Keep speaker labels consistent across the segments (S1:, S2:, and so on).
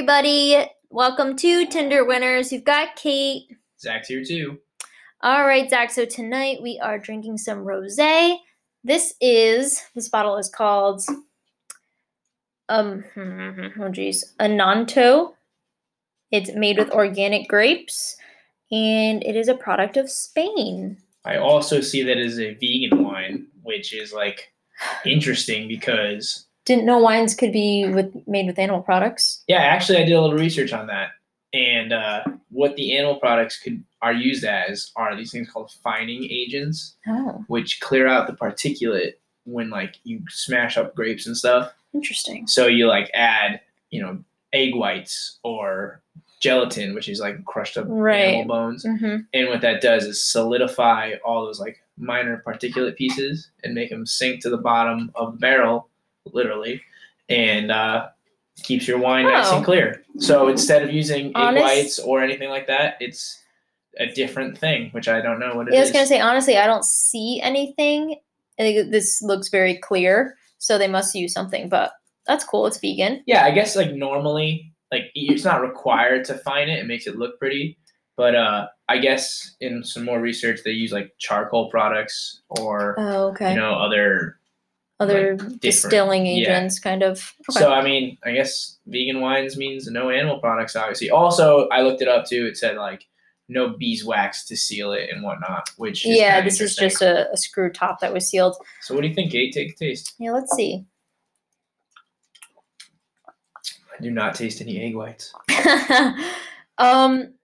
S1: everybody. Welcome to Tinder Winners. You've got Kate.
S2: Zach's here too.
S1: All right, Zach. So tonight we are drinking some rosé. This is this bottle is called um oh geez Ananto. It's made with organic grapes, and it is a product of Spain.
S2: I also see that as a vegan wine, which is like interesting because
S1: Didn't know wines could be with made with animal products.
S2: yeah, actually I did a little research on that. And uh, what the animal products could are used as are these things called fining agents,
S1: Oh,
S2: which clear out the particulate when like you smash up grapes and stuff.
S1: interesting.
S2: So you like add, you know, egg whites or gelatin, which is like crushed up
S1: Right.
S2: animal bones.
S1: hmm
S2: And what that does is solidify all those like minor particulate pieces and make them sink to the bottom of the barrel, literally, and uh, keeps your wine nice
S1: Oh.
S2: and clear. So instead of using egg
S1: Honest-
S2: whites or anything like that, it's a different thing, which I don't know what it is.
S1: I was gonna say honestly, I don't see anything. I think this looks very clear, so they must use something. But that's cool. It's vegan.
S2: yeah, I guess like normally, like it's not required to find it. It makes it look pretty. But uh, I guess in some more research, they use like charcoal products or
S1: Oh, okay.
S2: you know other
S1: Other
S2: different-
S1: distilling
S2: yeah.
S1: agents, kind of. Okay.
S2: So I mean, I guess vegan wines means no animal products, obviously. Also, I looked it up too. It said like no beeswax to seal it and whatnot, which is
S1: yeah, this is just a, a screw top that was sealed.
S2: So what do you think, Kate? Take a taste.
S1: Yeah, let's see.
S2: I do not taste any egg whites.
S1: um,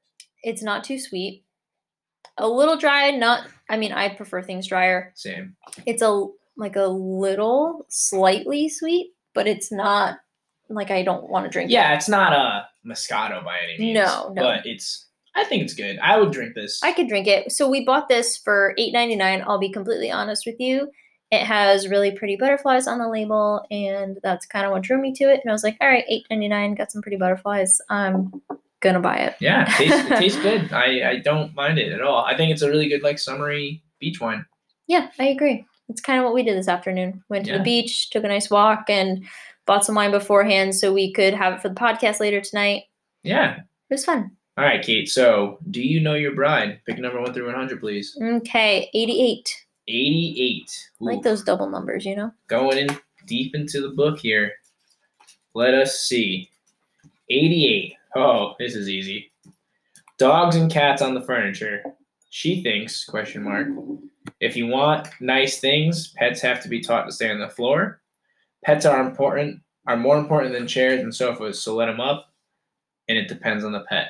S1: it's not too sweet. A little dry. Not. I mean, I prefer things drier.
S2: Same.
S1: It's a like a little slightly sweet, but it's not like I don't want to drink. it.
S2: Yeah, it's not a Moscato by any means.
S1: No, no.
S2: But it's. I think it's good. I would drink this.
S1: I could drink it. So we bought this for eight ninety nine. I'll be completely honest with you. It has really pretty butterflies on the label, and that's kind of what drew me to it. And I was like, all right, eight ninety nine, got some pretty butterflies. I'm gonna buy it.
S2: yeah, it tastes, it tastes good. I I don't mind it at all. I think it's a really good like summery beach wine.
S1: Yeah, I agree. It's kind of what we did this afternoon. Went to
S2: Yeah.
S1: the beach, took a nice walk, and bought some wine beforehand so we could have it for the podcast later tonight.
S2: Yeah.
S1: It was fun.
S2: All right, Kate. So, do you know your bride? Pick a number one through one hundred, please.
S1: Okay, eighty eight.
S2: Eighty-eight.
S1: I like those double numbers, you know.
S2: going in deep into the book here. Let us see. 88. Oh, this is easy. Dogs and cats on the furniture. She thinks, question mark. If you want nice things, pets have to be taught to stay on the floor. Pets are important, are more important than chairs and sofas, so let them up. And it depends on the pet.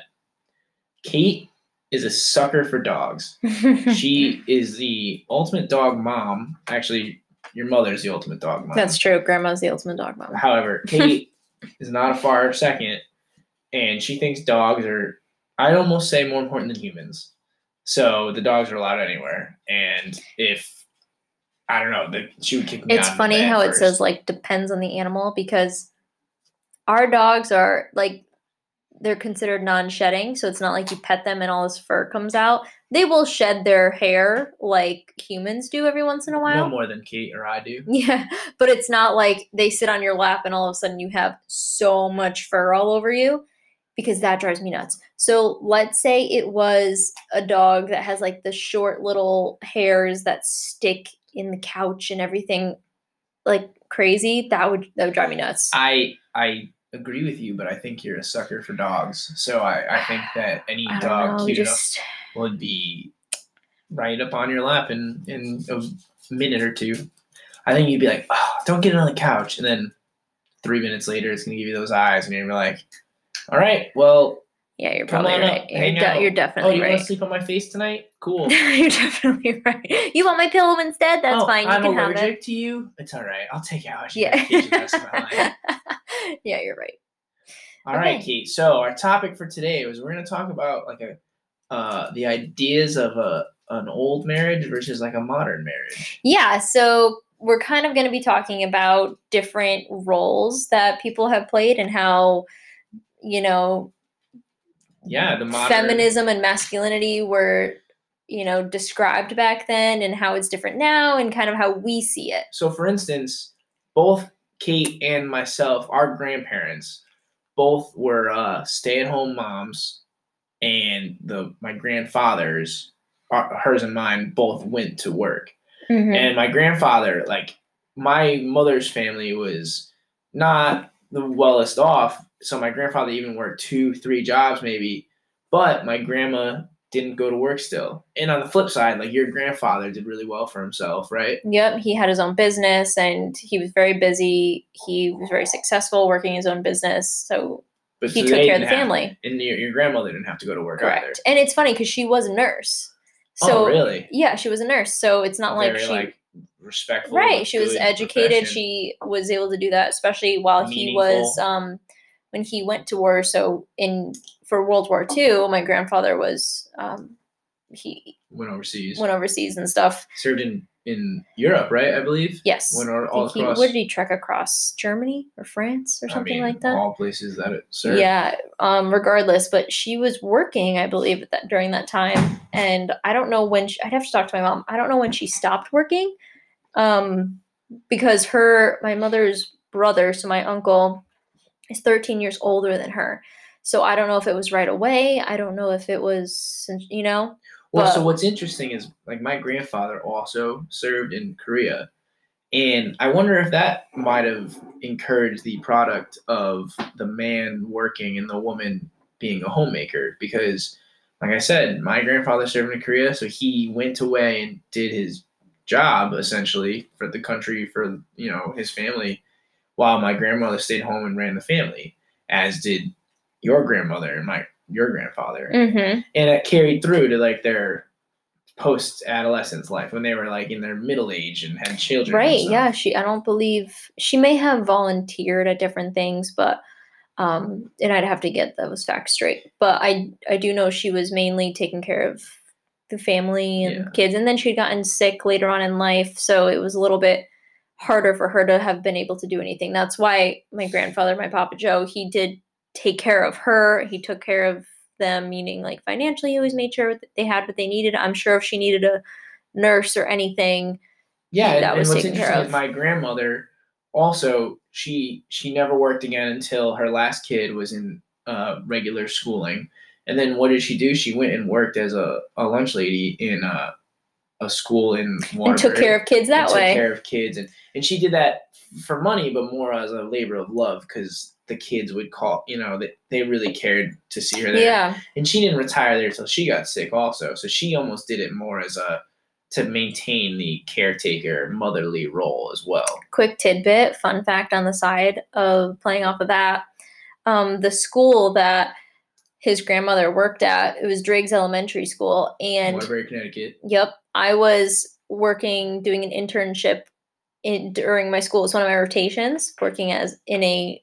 S2: Kate is a sucker for dogs she is the ultimate dog mom. Actually, your mother is the ultimate dog mom.
S1: That's true. Grandma's the ultimate dog mom.
S2: However, Kate is not a far second, and she thinks dogs are, I'd almost say, more important than humans. So the dogs are allowed anywhere, and if I don't know, the, she would kick me.
S1: It's
S2: out
S1: funny
S2: bed
S1: how it says like depends on the animal because our dogs are like they're considered non-shedding, so it's not like you pet them and all this fur comes out. They will shed their hair like humans do every once in a while.
S2: no
S1: while.
S2: more than Kate or I do.
S1: Yeah, but it's not like they sit on your lap and all of a sudden you have so much fur all over you because that drives me nuts. So let's say it was a dog that has like the short little hairs that stick in the couch and everything like crazy. That would that would drive me nuts.
S2: I I agree with you, but I think you're a sucker for dogs. So I, I think that any dog
S1: know,
S2: cute enough would be right up on your lap in in a minute or two. I think you'd be like, oh, don't get it on the couch, and then three minutes later, it's gonna give you those eyes, and you're like, all right, well,
S1: yeah, you're probably
S2: up,
S1: right. You're, de- you're
S2: oh,
S1: definitely
S2: you want
S1: right.
S2: to sleep on my face tonight? Cool.
S1: you're definitely right. You want my pillow instead? That's
S2: oh,
S1: fine. You
S2: I'm
S1: can have
S2: allergic
S1: it.
S2: to you. It's all right. I'll take out
S1: Yeah.
S2: medication the rest of my
S1: yeah, you're right.
S2: All right,
S1: Okay.
S2: Kate. So our topic for today was we're going to talk about like a uh, the ideas of a an old marriage versus like a modern marriage.
S1: Yeah, so we're kind of going to be talking about different roles that people have played and how, you know,
S2: Yeah, the modern
S1: feminism and masculinity were, you know, described back then and how it's different now and kind of how we see it.
S2: So, for instance, both Kate and myself, our grandparents, both were uh, stay-at-home moms, and the my grandfathers, uh, hers and mine, both went to work.
S1: Mhm.
S2: And my grandfather, like my mother's family, was not the wellest off. So my grandfather even worked two, three jobs maybe, but my grandma didn't go to work still. And on the flip side, like your grandfather did really well for himself, right?
S1: Yep, he had his own business and he was very busy. He was very successful working his own business. So
S2: But
S1: he
S2: so
S1: took care of the
S2: have-
S1: family.
S2: and your, your grandmother didn't have to go to work either.
S1: Correct. And it's funny because she was a nurse. So
S2: oh, really?
S1: yeah, she was a nurse. So it's not like she
S2: like respectful.
S1: right. She was educated.
S2: profession.
S1: She was able to do that, especially while he was um when he went to war. So in for World War II, my grandfather was um he
S2: went overseas.
S1: went overseas and stuff.
S2: Served in in Europe, right? I believe.
S1: Yes.
S2: Went all, all
S1: he,
S2: across.
S1: where did he trek across? Germany or France or
S2: I
S1: something
S2: mean,
S1: like that?
S2: All places that it served.
S1: Yeah, um, regardless, but she was working, I believe, at that during that time, and I don't know when. She, I'd have to talk to my mom. I don't know when she stopped working, um, because her, my mother's brother, so my uncle, is 13 years older than her. So I don't know if it was right away. I don't know if it was, since you know.
S2: Well, so what's interesting is like my grandfather also served in Korea, and I wonder if that might have encouraged the product of the man working and the woman being a homemaker because, like I said, my grandfather served in Korea, so he went away and did his job essentially for the country for you know his family, while my grandmother stayed home and ran the family, as did your grandmother and my your grandfather
S1: Mm-hmm.
S2: and it carried through to like their post adolescence life when they were like in their middle age and had children.
S1: Right. Yeah. She. I don't believe she may have volunteered at different things, but um, and I'd have to get those facts straight. But I I do know she was mainly taking care of the family and
S2: Yeah.
S1: kids, and then she'd gotten sick later on in life, so it was a little bit harder for her to have been able to do anything. That's why my grandfather, my Papa Joe, he did take care of her. He took care of them, meaning like financially, he always made sure that they had what they needed. I'm sure if she needed a nurse or anything,
S2: Yeah, and,
S1: that
S2: and
S1: was
S2: what's
S1: taken care
S2: interesting is
S1: of.
S2: my grandmother also she she never worked again until her last kid was in uh, regular schooling, and then what did she do? She went and worked as a, a lunch lady in a, a school in
S1: and took care of kids that
S2: and
S1: way.
S2: Took care of kids, and and she did that for money, but more as a labor of love because the kids would call. You know, that they really cared to see her there.
S1: Yeah.
S2: and she didn't retire there until she got sick, also. So she almost did it more as a to maintain the caretaker motherly role as well.
S1: Quick tidbit, fun fact on the side of playing off of that. Um, the school that his grandmother worked at, it was Driggs Elementary School. And
S2: Waterbury, Connecticut.
S1: Yep, I was working doing an internship in during my school. It's one of my rotations, working as in a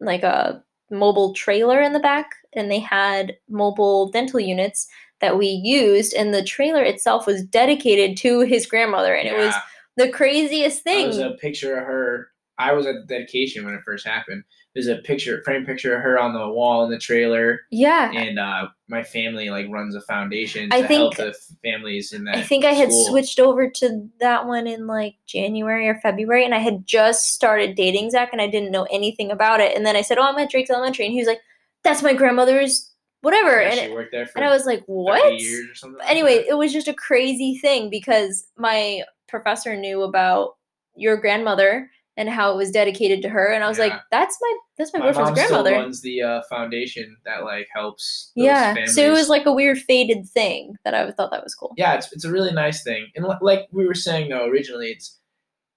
S1: like a mobile trailer in the back, and they had mobile dental units that we used, and the trailer itself was dedicated to his grandmother, and it was the craziest thing.
S2: there was a picture of her. I was at the dedication when it first happened. There's a picture, frame picture of her on the wall in the trailer,
S1: yeah,
S2: and uh, my family like runs a foundation
S1: I
S2: to help the families in that.
S1: I think I had
S2: school.
S1: switched over to that one in like January or February, and I had just started dating Zach, and I didn't know anything about it. And then I said, "Oh, I'm at Drake's Elementary," and he was like, "That's my grandmother's whatever,"
S2: Yeah,
S1: and
S2: she
S1: it,
S2: worked there for
S1: and I was like, "What?"
S2: years or something.
S1: But
S2: like
S1: anyway,
S2: that.
S1: it was just a crazy thing because my professor knew about your grandmother and how it was dedicated to her, and I was like, "That's my that's my,
S2: my
S1: boyfriend's
S2: mom still
S1: grandmother."
S2: runs the uh, foundation that like helps.
S1: Yeah,
S2: families.
S1: so it was like a weird faded thing that I thought that was cool.
S2: yeah, it's it's a really nice thing, and li- like we were saying though originally, it's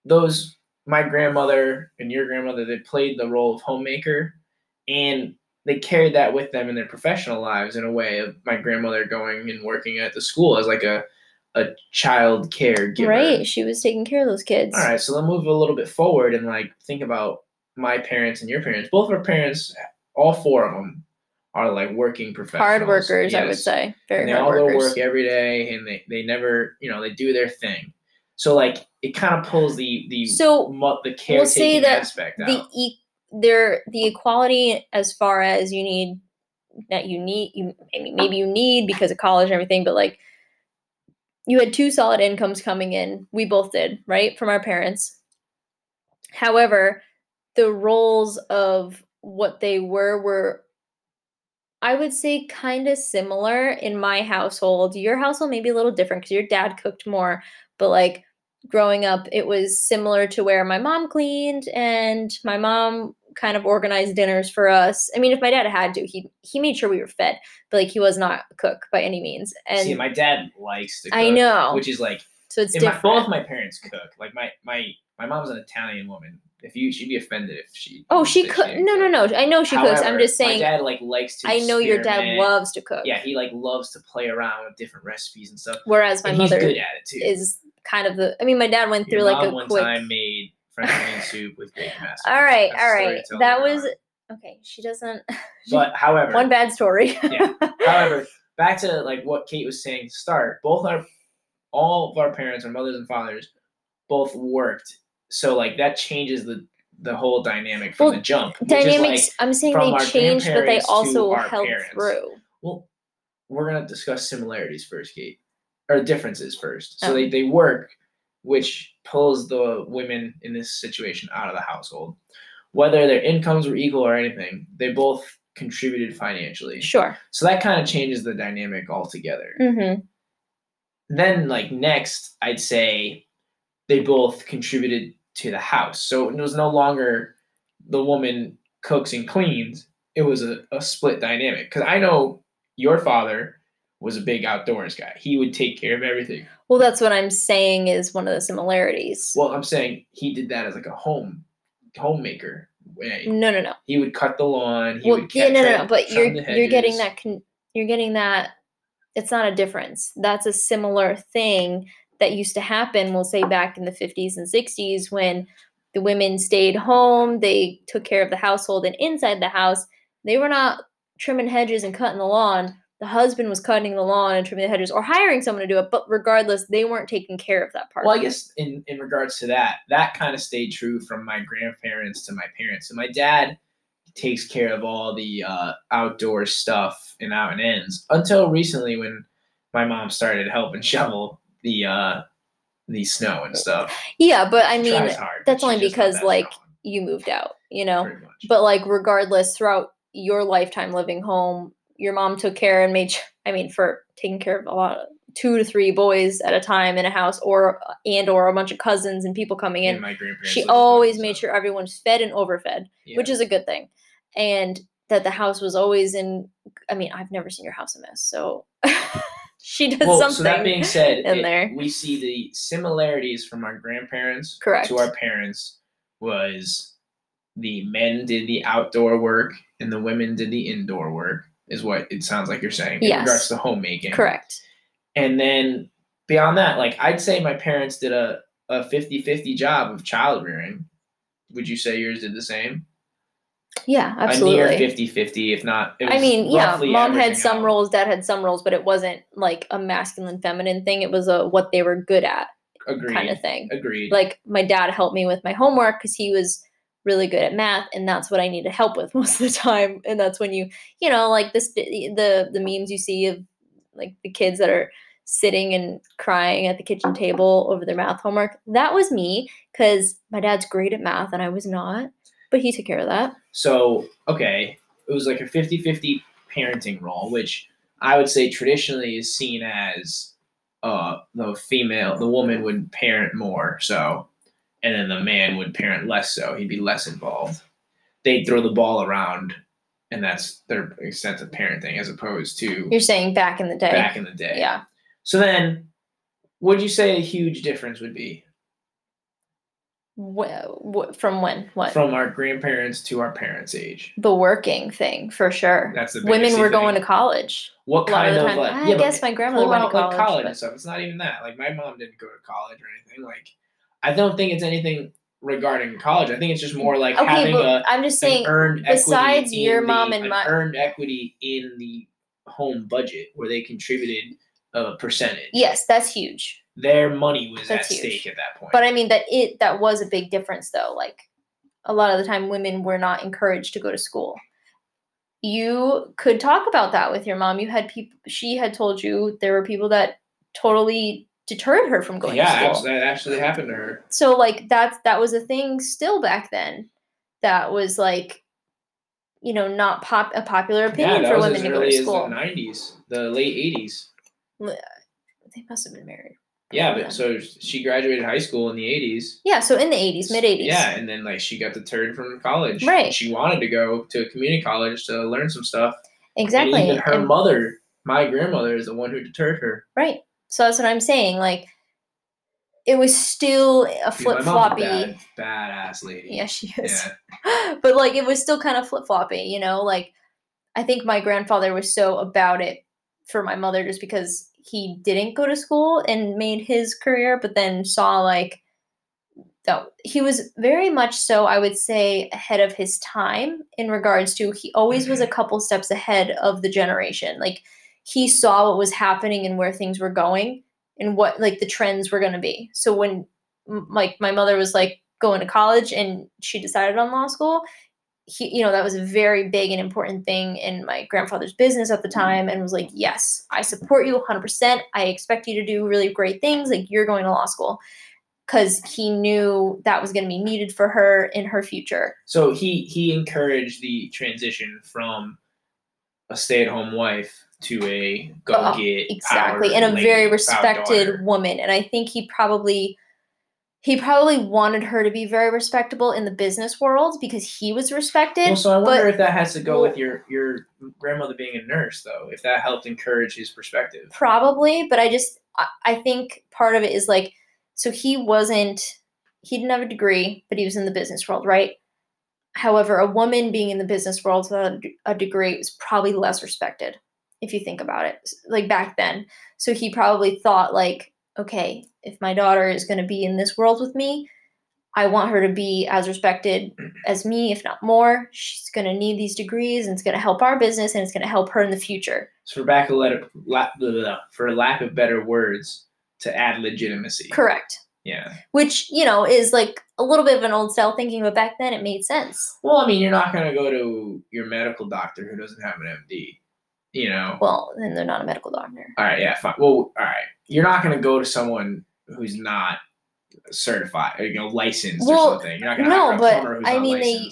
S2: those my grandmother and your grandmother they played the role of homemaker, and they carried that with them in their professional lives in a way of my grandmother going and working at the school as like a a child caregiver.
S1: Right, she was taking care of those kids.
S2: All right, so let's move a little bit forward and like think about my parents and your parents. Both of our parents, all four of them, are like working professionals.
S1: Hard workers, I would say. Very
S2: and they all go
S1: workers.
S2: to work every day, and they they never, you know, they do their thing. So like it kind of pulls the the
S1: So,
S2: the
S1: we'll say
S2: caretaking
S1: that
S2: aspect
S1: the
S2: out.
S1: e- there the equality as far as you need that you need you I mean maybe you need because of college and everything, but like you had two solid incomes coming in. We both did, right? From our parents. However, the roles of what they were were I would say kind of similar in my household. Your household may be a little different because your dad cooked more, but like growing up, it was similar to where my mom cleaned and my mom kind of organized dinners for us. I mean, if my dad had to, he he made sure we were fed, but like he was not a cook by any means. And
S2: See, my dad likes to cook,
S1: I know.
S2: which is like
S1: so it's
S2: and my,
S1: different.
S2: both my parents cook. Like my my my mom's an Italian woman. If you she'd be offended if she
S1: oh, she could. No, no, no. I know she cooks. I'm just saying.
S2: My dad like likes to.
S1: I know your dad loves to cook.
S2: Yeah, he like loves to play around with different recipes and stuff.
S1: Whereas my
S2: and he's
S1: mother
S2: good at it too.
S1: is kind of the. I mean, my dad went through
S2: Your
S1: like
S2: mom
S1: a
S2: one
S1: quick.
S2: time made French onion soup with bacon.
S1: All right, all right. That was okay. She doesn't.
S2: But however,
S1: one bad story.
S2: Yeah. However, back to like what Kate was saying to start, both our all of our parents, our mothers and fathers, both worked. So like that changes the the whole dynamic from
S1: Well,
S2: the jump.
S1: Dynamics. I'm saying they changed, but they also held
S2: parents.
S1: through.
S2: well, we're gonna discuss similarities first, Kate, or differences first. So
S1: Oh.
S2: they they work, which pulls the women in this situation out of the household. Whether their incomes were equal or anything, they both contributed financially.
S1: Sure.
S2: So that kind of changes the dynamic altogether.
S1: Mm-hmm.
S2: Then, like, next, I'd say they both contributed to the house. So it was no longer the woman cooks and cleans, it was a, a split dynamic. Because I know your father was a big outdoors guy, he would take care of everything.
S1: Well, that's what I'm saying is one of the similarities.
S2: Well, I'm saying he did that as like a home homemaker way.
S1: no, no, no.
S2: He would cut the lawn. He
S1: Well,
S2: would
S1: yeah, no, no, no. But you're you're getting that. Con- you're getting that. It's not a difference. That's a similar thing that used to happen. We'll say back in the 50s and 60s when the women stayed home, they took care of the household, and inside the house, they were not trimming hedges and cutting the lawn. The husband was cutting the lawn and trimming the hedges, or hiring someone to do it. But regardless, they weren't taking care of that part.
S2: Well, I guess in in regards to that, that kind of stayed true from my grandparents to my parents. So my dad takes care of all the uh, outdoor stuff and out and ends until recently when my mom started helping shovel the uh, the snow and stuff.
S1: yeah, but I mean,
S2: hard,
S1: that's only because
S2: that
S1: like you moved out, you know. but like regardless throughout your lifetime living home your mom took care and made i mean for taking care of a lot of two to three boys at a time in a house or uh, and or a bunch of cousins and people coming in
S2: And my grandparents
S1: she always made sure everyone's fed and overfed
S2: yeah.
S1: which is a good thing and that the house was always in i mean i've never seen your house a mess so she does
S2: well,
S1: something
S2: so that being said,
S1: in
S2: it-
S1: there.
S2: we see the similarities from our grandparents
S1: Correct.
S2: to our parents was the men did the outdoor work and the women did the indoor work is what it sounds like you're saying in
S1: Yes.
S2: regards to homemaking.
S1: correct
S2: And then beyond that, like I'd say my parents did a, a 50-50 job of child rearing. Would you say yours did the same?
S1: yeah absolutely.
S2: A near 50-50, if not. it
S1: I mean, yeah, mom had some
S2: out.
S1: roles, dad had some roles, but it wasn't like a masculine feminine thing. It was a what they were good at
S2: Agreed.
S1: kind of thing.
S2: Agreed.
S1: Like my dad helped me with my homework because he was really good at math, and that's what I needed help with most of the time. And that's when you, you know, like this the the memes you see of like the kids that are sitting and crying at the kitchen table over their math homework. That was me because my dad's great at math and I was not, but he took care of that.
S2: So, okay, it was like a 50 50 parenting role, which I would say traditionally is seen as uh, the female, the woman would parent more, so, and then the man would parent less so. He'd be less involved. They'd throw the ball around, and that's their extent of parenting as opposed to
S1: You're saying back in the day.
S2: back in the day.
S1: Yeah.
S2: So then, what would you say a huge difference would be
S1: wh- from when? What?
S2: from our grandparents to our parents' age?
S1: the working thing for sure.
S2: That's the
S1: Women were
S2: thing.
S1: going to college.
S2: What kind
S1: of
S2: of,
S1: time.
S2: like?
S1: I
S2: yeah,
S1: guess my grandmother went to college.
S2: college
S1: but-
S2: and stuff. It's not even that. Like my mom didn't go to college or anything. Like I don't think it's anything regarding college. I think it's just more like
S1: okay,
S2: having
S1: but
S2: a
S1: I'm just saying.
S2: earned
S1: besides your mom
S2: the,
S1: and
S2: an
S1: my-
S2: earned equity in the home budget where they contributed a percentage.
S1: Yes, that's huge.
S2: Their money was
S1: That's
S2: at
S1: huge.
S2: stake at that point.
S1: But I mean that it that was a big difference though. Like a lot of the time women were not encouraged to go to school. You could talk about that with your mom. You had people she had told you there were people that totally deterred her from going
S2: yeah,
S1: to school.
S2: abs- that actually happened to her.
S1: so like that that was a thing still back then that was like you know, not pop a popular opinion
S2: that
S1: for women to go to
S2: as the
S1: school.
S2: '90s, the late '80s.
S1: They must have been married.
S2: Yeah,
S1: Yeah.
S2: but so she graduated high school in the '80s.
S1: Yeah, so in the 80s, mid 80s.
S2: Yeah, and then like she got turd from college.
S1: Right.
S2: She wanted to go to a community college to learn some stuff.
S1: Exactly.
S2: And even her
S1: And-
S2: mother, my grandmother, is the one who deterred her.
S1: right. So that's what I'm saying. Like, it was still a flip floppy.
S2: bad, badass lady.
S1: Yeah, she is.
S2: Yeah.
S1: but like it was still kind of flip floppy, you know. Like I think my grandfather was so about it for my mother just because he didn't go to school and made his career, but then saw like that he was very much so I would say ahead of his time in regards to he always was mm-hmm. a couple steps ahead of the generation. Like he saw what was happening and where things were going and what like the trends were going to be. So when like my mother was like going to college and she decided on law school, he you know that was a very big and important thing in my grandfather's business at the mm-hmm. time and was like, "Yes, I support you 100%. I expect you to do really great things like you're going to law school." Cuz he knew that was going to be needed for her in her future.
S2: So he he encouraged the transition from a stay-at-home wife to a go
S1: Uh,
S2: get
S1: exactly. and a
S2: lady,
S1: very respected woman. And i think he probably he probably wanted her to be very respectable in the business world because he was respected
S2: Well, so I
S1: but-
S2: wonder if that has to go
S1: well-
S2: with your your grandmother being a nurse, though. If that helped encourage his perspective.
S1: probably but i just I, I think part of it is like so he wasn't he didn't have a degree but he was in the business world right? However a woman being in the business world without a degree was probably less respected if you think about it like back then so he probably thought like okay if my daughter is going to be in this world with me i want her to be as respected as me if not more she's going to need these degrees and it's going to help our business and it's going to help her in the future
S2: So for back of for lack of better words, to add legitimacy.
S1: correct
S2: Yeah.
S1: which you know is like a little bit of an old style thinking but back then it made sense
S2: Well, I mean, you're not gonna go to your medical doctor who doesn't have an MD. You know.
S1: well then they're not a medical doctor
S2: all right. Yeah. Fine. Well, all right. You're not gonna go to someone who's not certified, or, you know, licensed
S1: Well,
S2: or something. You're not gonna
S1: no, but I mean, they-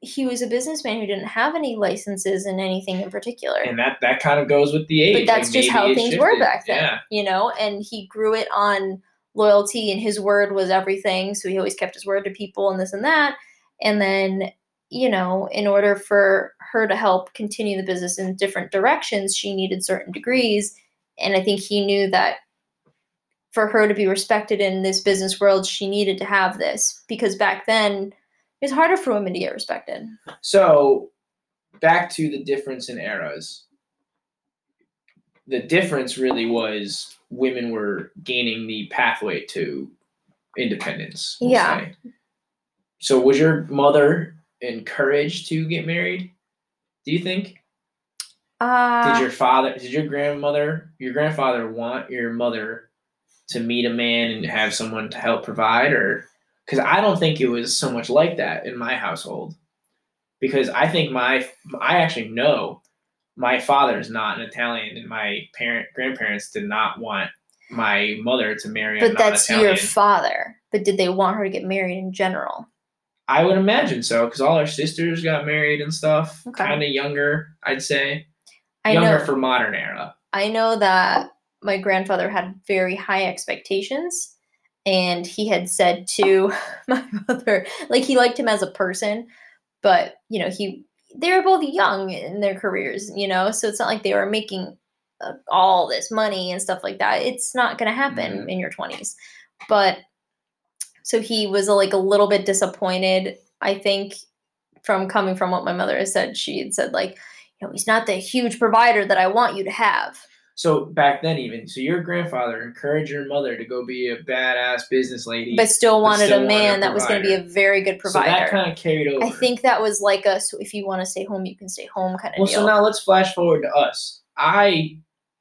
S1: he was a businessman who didn't have any licenses in anything in particular
S2: and that that kind of goes with the age.
S1: but that's
S2: like,
S1: just how things were back then
S2: Yeah.
S1: you know and he grew it on loyalty and his word was everything so he always kept his word to people and this and that and then you know in order for her to help continue the business in different directions she needed certain degrees and i think he knew that for her to be respected in this business world she needed to have this because back then it was harder for women to get respected
S2: So, back to the difference in eras. The difference really was women were gaining the pathway to independence. we'll
S1: Yeah.
S2: say. So, was your mother encouraged to get married? Do you think?
S1: uh,
S2: Did your father, did your grandmother, your grandfather want your mother to meet a man and have someone to help provide? Or, because I don't think it was so much like that in my household. Because I think my, I actually know my father is not an Italian and my parent, grandparents did not want my mother to marry a
S1: but that's your father but did they want her to get married in general
S2: I would imagine so, because all our sisters got married and stuff.
S1: Okay.
S2: Kind of younger, I'd say.
S1: I
S2: younger
S1: know
S2: for modern era.
S1: I know that my grandfather had very high expectations and he had said to my mother like he liked him as a person but you know he they were both young in their careers you know so it's not like they were making uh, all this money and stuff like that it's not going to happen in your 20s but so he was like a little bit disappointed i think from coming from what my mother has said she had said like you know he's not the huge provider that i want you to have
S2: So back then, even so, your grandfather encouraged your mother to go be a badass business lady.
S1: but still wanted
S2: still
S1: a
S2: wanted a
S1: man that was going to be a very good provider.
S2: so that kind of carried over.
S1: I think that was like a so if you want to stay home, you can stay home kind of
S2: Well,
S1: deal.
S2: so now let's flash forward to us. I,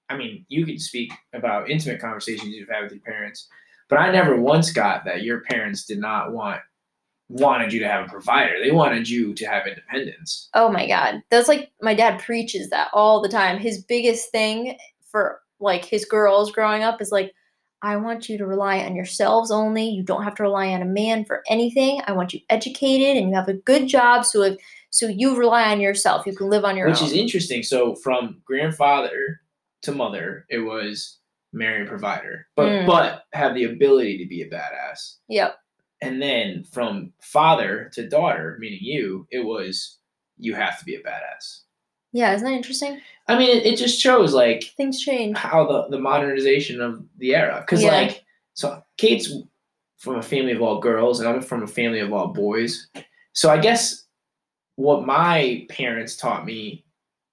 S2: I mean, you can speak about intimate conversations you've had with your parents, but I never once got that your parents did not want wanted you to have a provider. They wanted you to have independence.
S1: oh my god, that's like my dad preaches that all the time. His biggest thing for like his girls growing up is like, I want you to rely on yourselves only. You don't have to rely on a man for anything. I want you educated and you have a good job. So if So you rely on yourself. You can live on your
S2: which
S1: own.
S2: Which is interesting. So from grandfather to mother, it was marry and provider, but
S1: Mm.
S2: but have the ability to be a badass.
S1: yep.
S2: And then from father to daughter, meaning you, it was you have to be a badass.
S1: Yeah, isn't that interesting?
S2: I mean, it, it just shows like
S1: Things change.
S2: how the the modernization of the era. Because
S1: Yeah.
S2: like, so Kate's from a family of all girls, and I'm from a family of all boys. So I guess what my parents taught me,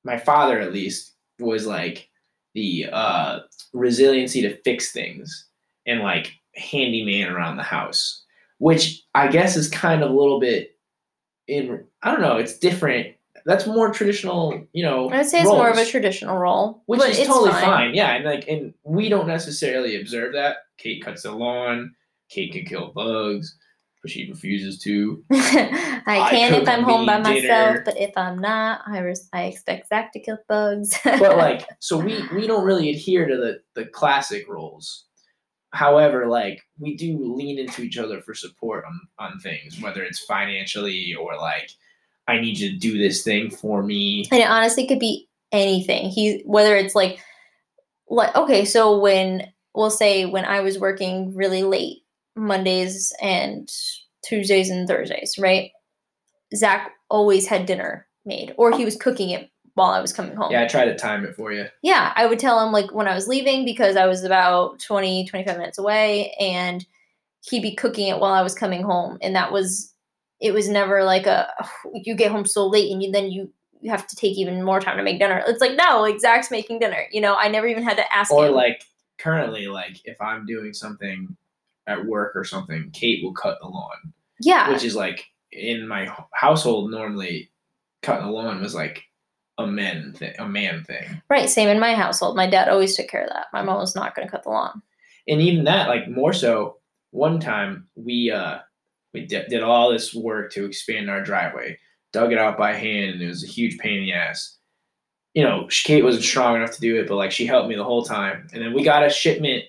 S2: my father at least, was like the uh, resiliency to fix things and like handyman around the house, which I guess is kind of a little bit in. I don't know. It's different. That's more traditional, you know.
S1: I'd say it's more of a traditional role,
S2: which is totally
S1: fine.
S2: fine. Yeah, and like, and we don't necessarily observe that. Kate cuts the lawn. Kate can kill bugs, but she refuses to.
S1: I
S2: I
S1: can if I'm home by
S2: me
S1: myself, but if I'm not, I res- I expect Zach to kill bugs.
S2: But like, so we we don't really adhere to the the classic roles. However, like we do lean into each other for support on on things, whether it's financially or like, I need you to do this thing for me.
S1: and it honestly could be anything. He whether it's like like okay, so when we'll say when I was working really late Mondays and Tuesdays and Thursdays, right? Zach always had dinner made, or he was cooking it while I was coming home.
S2: Yeah, I try to time it for you.
S1: yeah, I would tell him like when I was leaving because I was about 20, 25 minutes away and he'd be cooking it while I was coming home. And that was, it was never like a, oh, you get home so late and you, then you, you have to take even more time to make dinner. It's like, no, like Zach's making dinner. You know, I never even had to ask
S2: or
S1: him.
S2: like currently like if i'm doing something at work or something kate will cut the lawn
S1: yeah.
S2: which is like in my household normally cutting the lawn was like a men thing a man thing
S1: right. Same in my household. My dad always took care of that. My mom was not going to cut the lawn.
S2: and even that like more so one time we uh we did, did all this work to expand our driveway dug it out by hand and it was a huge pain in the ass you know kate wasn't strong enough to do it but like she helped me the whole time and then we got a shipment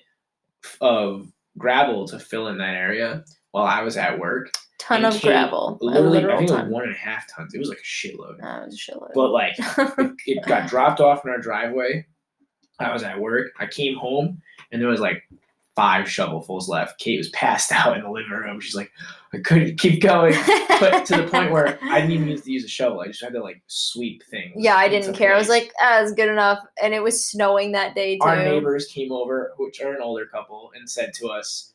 S2: of gravel to fill in that area while i was at work
S1: Ton
S2: And
S1: of
S2: Kate
S1: gravel.
S2: literally i think it was one and a half tons it was like a shitload
S1: That was a shitload.
S2: but like it, it got dropped off in our driveway. I was at work. I came home and there was like five shovelfuls left. Kate was passed out in the living room. She's like, I couldn't keep going. But to the point where I didn't even need to use a shovel. I just had to like sweep things.
S1: yeah, I didn't care. I was like, ah, it's good enough. And it was snowing that day too.
S2: our neighbors came over, which are an older couple, and said to us,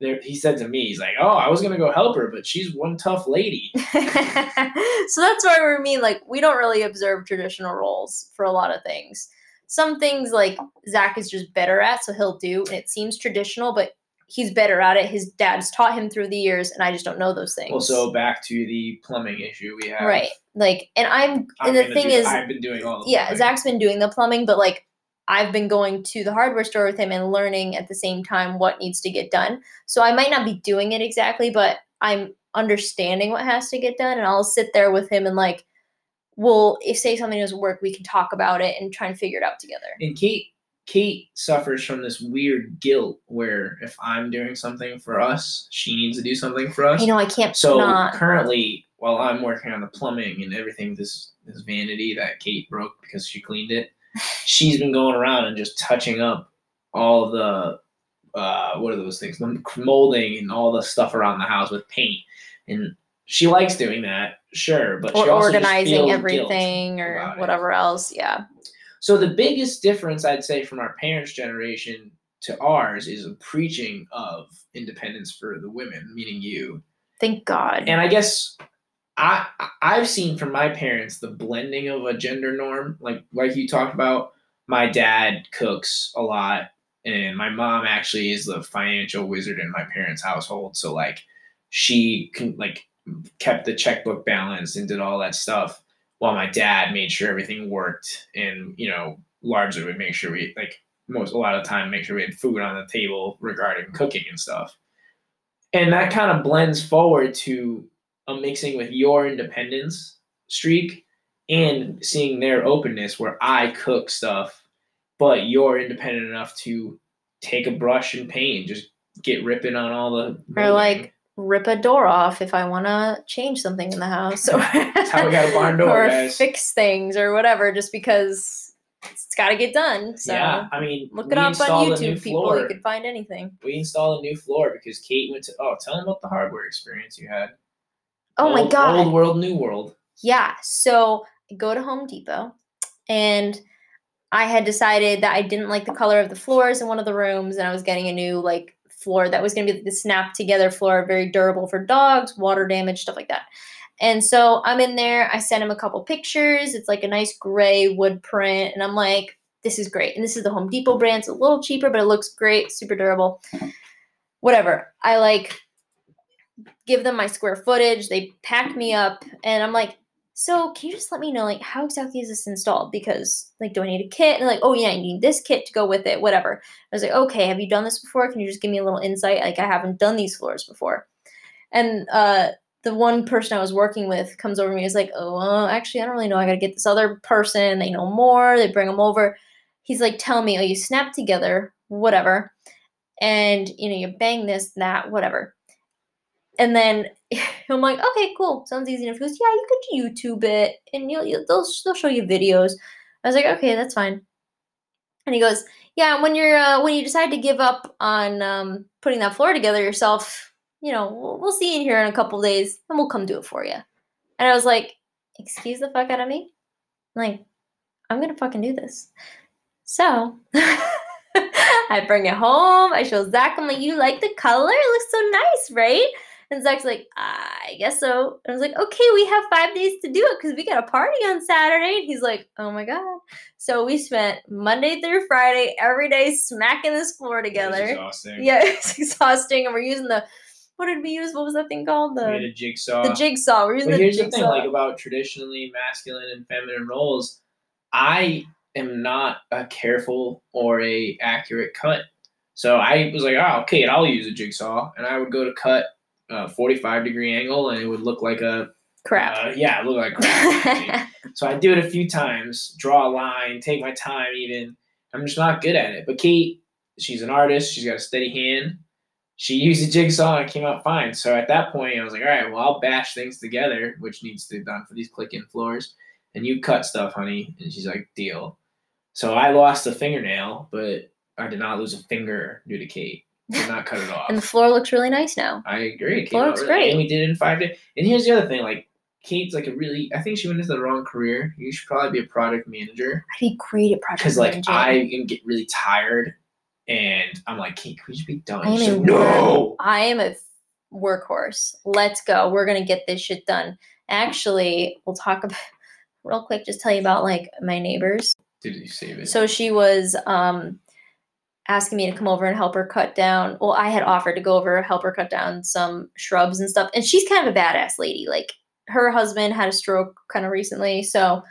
S2: there, he said to me, he's like, "Oh, I was gonna go help her, but she's one tough lady."
S1: so that's why we mean like we don't really observe traditional roles for a lot of things. Some things like Zach is just better at, so he'll do, and it seems traditional, but he's better at it. His dad's taught him through the years, and I just don't know those things.
S2: Well, so back to the plumbing issue we have.
S1: right, like, and I'm,
S2: I'm
S1: and the thing
S2: do-
S1: is,
S2: I've been doing all the
S1: yeah,
S2: plumbing.
S1: Zach's been doing the plumbing, but like I've been going to the hardware store with him and learning at the same time what needs to get done. So I might not be doing it exactly, but I'm understanding what has to get done and I'll sit there with him and like we'll if say something doesn't work, we can talk about it and try and figure it out together.
S2: and Kate Kate suffers from this weird guilt where if I'm doing something for us, she needs to do something for us.
S1: You know, I can't
S2: so
S1: not
S2: currently, while I'm working on the plumbing and everything, this this vanity that Kate broke because she cleaned it, she's been going around and just touching up all the uh, what are those things? The molding and all the stuff around the house with paint, and she likes doing that, sure, but
S1: or organizing everything or
S2: about it.
S1: whatever else. Yeah.
S2: So the biggest difference I'd say from our parents' generation to ours is a preaching of independence for the women, meaning you.
S1: Thank God.
S2: And I guess I I've seen from my parents the blending of a gender norm, like like you talked about. My dad cooks a lot, and my mom actually is the financial wizard in my parents' household. So like she can like kept the checkbook balanced and did all that stuff while my dad made sure everything worked and you know largely would make sure we like most a lot of time make sure we had food on the table regarding cooking and stuff. And that kind of blends forward to a mixing with your independence streak and seeing their openness where i cook stuff but you're independent enough to take a brush and paint just get ripping on all the
S1: or like rip a door off if I want to change something in the house or,
S2: That's how we got a barn door,
S1: or
S2: guys.
S1: fix things or whatever just because it's got to get done. So
S2: yeah, I mean,
S1: look it up on
S2: installed a new
S1: YouTube, people. You can find anything.
S2: We installed a new floor because Kate went to. Oh, tell them about the hardware experience you had.
S1: Oh my God.
S2: Old world, new world.
S1: Yeah. So I go to Home Depot and I had decided that I didn't like the color of the floors in one of the rooms and I was getting a new like floor that was going to be the snap together floor, very durable for dogs, water damage, stuff like that. And so I'm in there, I sent him a couple pictures. It's like a nice gray wood print and I'm like this is great. And this is the Home Depot brand. It's a little cheaper, but it looks great, super durable. Whatever. I like give them my square footage. They pack me up, and I'm like, so can you just let me know like how exactly is this installed? Because like, do I need a kit? And like, oh yeah, I need this kit to go with it. Whatever. I was like, okay, have you done this before? Can you just give me a little insight? Like, I haven't done these floors before. And uh, the one person I was working with comes over to me. Is like, oh, well, actually, I don't really know. I got to get this other person. They know more. They bring them over. He's like, tell me, oh, you snap together, whatever, and you know, you bang this, that, whatever. And then I'm like, okay, cool, sounds easy enough. He goes, yeah, you could YouTube it, and you'll, you'll they'll they'll show you videos. I was like, okay, that's fine. And he goes, yeah, when you're uh, when you decide to give up on um, putting that floor together yourself, you know, we'll, we'll see you in here in a couple days, and we'll come do it for you. And I was like, excuse the fuck out of me, like, I'm gonna fucking do this. So I bring it home. I show Zach. I'm like, you like the color? It looks so nice, right? And Zach's like, I guess so. And I was like, okay, we have five days to do it because we got a party on Saturday. And he's like, oh my God. So we spent Monday through Friday every day smacking this floor together.
S2: exhausting.
S1: Yeah, it's exhausting. And we're using the, what did we use? What was that thing called?
S2: We had
S1: The,
S2: a jigsaw.
S1: the jigsaw. We're using
S2: But
S1: the
S2: here's the thing, like about traditionally masculine and feminine roles, I am not a careful or a accurate cut. So I was like, oh, okay, I'll use a jigsaw, and I would go to cut a 45 degree angle, and it would look like a
S1: Crap.
S2: uh, yeah, look like crap. so I do it a few times, draw a line, take my time. Even I'm just not good at it. But Kate, she's an artist. She's got a steady hand. She used a jigsaw and it came out fine. So at that point, I was like, all right, well, I'll bash things together, which needs to be done for these click-in floors. And you cut stuff, honey. And she's like, deal. So I lost a fingernail, but I did not lose a finger due to Kate. Did not cut it off.
S1: and the floor looks really nice now.
S2: I agree. It
S1: Floor looks
S2: really-
S1: great.
S2: And we did it in five days. And here's the other thing, like Kate's like a really I think she went into the wrong career. You should probably be a product manager.
S1: I'd be great at project
S2: Because like
S1: managing.
S2: I can get really tired and I'm like, Kate, can we just be done?
S1: I am
S2: She's
S1: a
S2: like, no.
S1: I am a workhorse. Let's go. We're gonna get this shit done. Actually, we'll talk about real quick. Just tell you about like my neighbors.
S2: Did you save it?
S1: So she was um asking me to come over and help her cut down. Well, I had offered to go over help her cut down some shrubs and stuff. And she's kind of a badass lady. Like her husband had a stroke kind of recently, so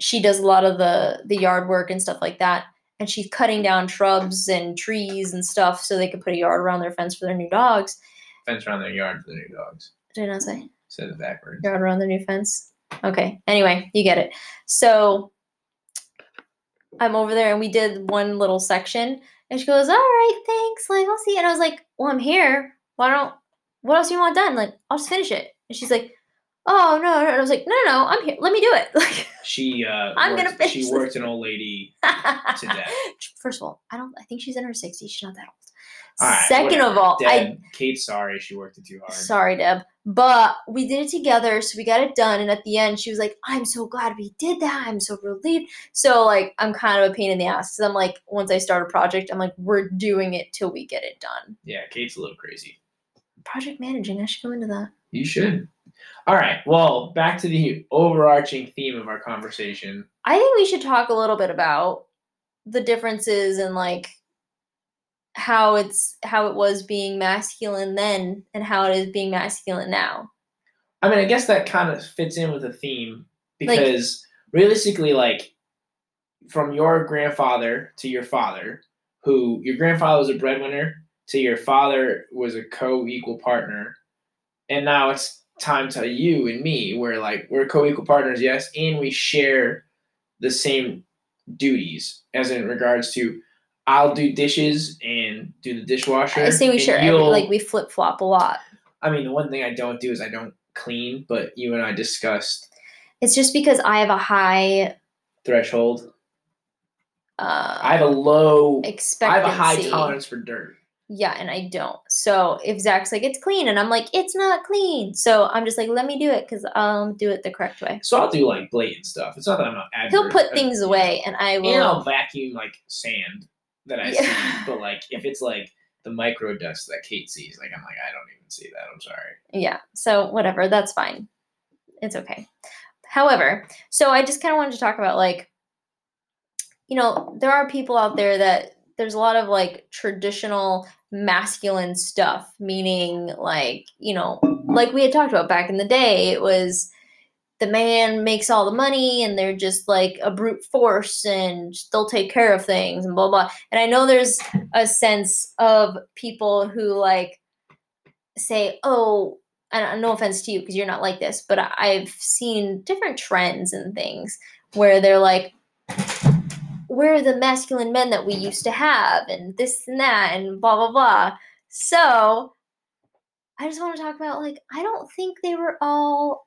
S1: she does a lot of the the yard work and stuff like that. And she's cutting down shrubs and trees and stuff so they could put a yard around their fence for their new dogs.
S2: Fence around their yard for the new dogs.
S1: Did I not say?
S2: Said it backwards.
S1: yard around the new fence. Okay. Anyway, you get it. So I'm over there and we did one little section and she goes, All right, thanks. Like, I'll see. And I was like, Well, I'm here. Why don't what else do you want done? Like, I'll just finish it. And she's like, Oh no, no. And I was like, No, no, no, I'm here. Let me do it. Like
S2: She uh
S1: I'm
S2: worked,
S1: gonna finish
S2: she
S1: this.
S2: worked an old lady to death.
S1: First of all, I don't I think she's in her sixties. She's not that old.
S2: All right,
S1: Second of
S2: whatever.
S1: all, I
S2: Deb, Kate's sorry she worked it too hard.
S1: Sorry, Deb. But we did it together, so we got it done. And at the end, she was like, I'm so glad we did that. I'm so relieved. So, like, I'm kind of a pain in the ass because I'm like, once I start a project, I'm like, we're doing it till we get it done.
S2: Yeah, Kate's a little crazy.
S1: Project managing, I should go into that.
S2: You should. All right. Well, back to the overarching theme of our conversation.
S1: I think we should talk a little bit about the differences in like how it's how it was being masculine then and how it is being masculine now.
S2: I mean, I guess that kind of fits in with the theme
S1: Like-
S2: because realistically, like from your grandfather to your father, who your grandfather was a breadwinner, to your father was a co-equal partner, and now it's time to you and me, where like we're co-equal partners, yes, and we share the same duties, as in regards to. I'll do dishes and do the dishwasher.
S1: I say we share every, like we flip flop a lot.
S2: I mean, the one thing I don't do is I don't clean, but you and I discussed
S1: It's just because I have a high
S2: threshold.
S1: uh
S2: I have a low,
S1: expectancy.
S2: I have a high tolerance for dirt.
S1: Yeah, and I don't. So if Zach's like, it's clean, and I'm like, it's not clean. So I'm just like, let me do it because I'll do it the correct way.
S2: So I'll do like blatant stuff. It's not that I'm not.
S1: He'll put things away, and I will.
S2: And I'll
S1: will.
S2: vacuum like sand that I
S1: Yeah.
S2: see. But like if it's like the micro dust that Kate sees, like I'm like I don't even see that. I'm sorry.
S1: Yeah. So whatever, that's fine. It's okay. However, so I just kind of wanted to talk about like, you know, there are people out there that there's a lot of like traditional masculine stuff, meaning like, you know, like we had talked about back in the day, it was the man makes all the money and they're just like a brute force and they'll take care of things and blah blah. And I know there's a sense of people who like say, "Oh, and no offense to you because you're not like this, but I've seen different trends and things where they're like, we're the masculine men that we used to have, and this and that, and blah blah blah. So I just want to talk about like I don't think they were all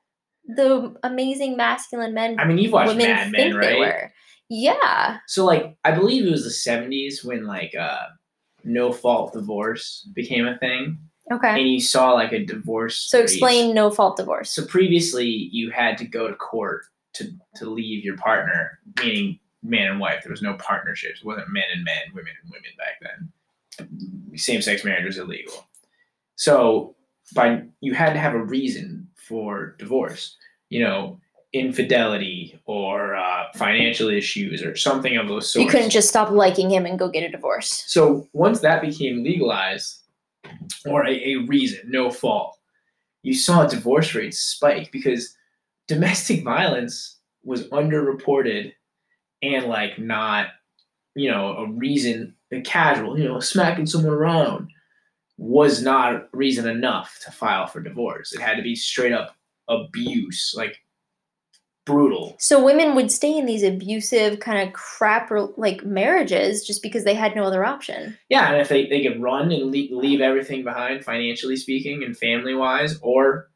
S1: the amazing masculine men
S2: I mean, you've watched
S1: women
S2: Mad
S1: think
S2: Men,
S1: they
S2: right?
S1: were. Yeah.
S2: So like I believe it was the 70s when like uh no fault divorce became a thing,
S1: Okay.
S2: and you saw like a divorce.
S1: So explain no fault divorce.
S2: So previously, you had to go to court to to leave your partner, meaning man and wife. There was no partnerships. It wasn't men and men, women and women back then. Same sex marriage was illegal. So by you had to have a reason for divorce. You know, infidelity or uh, financial issues or something of those sorts.
S1: You couldn't just stop liking him and go get a divorce.
S2: So once that became legalized, or a, a reason, no fault, you saw divorce rates spike because domestic violence was underreported and like not, you know, a reason, a casual, you know, smacking someone around was not reason enough to file for divorce. It had to be straight up abuse, like brutal.
S1: So women would stay in these abusive kind of crap like marriages just because they had no other option.
S2: Yeah, and if they, they could run and leave, leave everything behind, financially speaking and family wise, or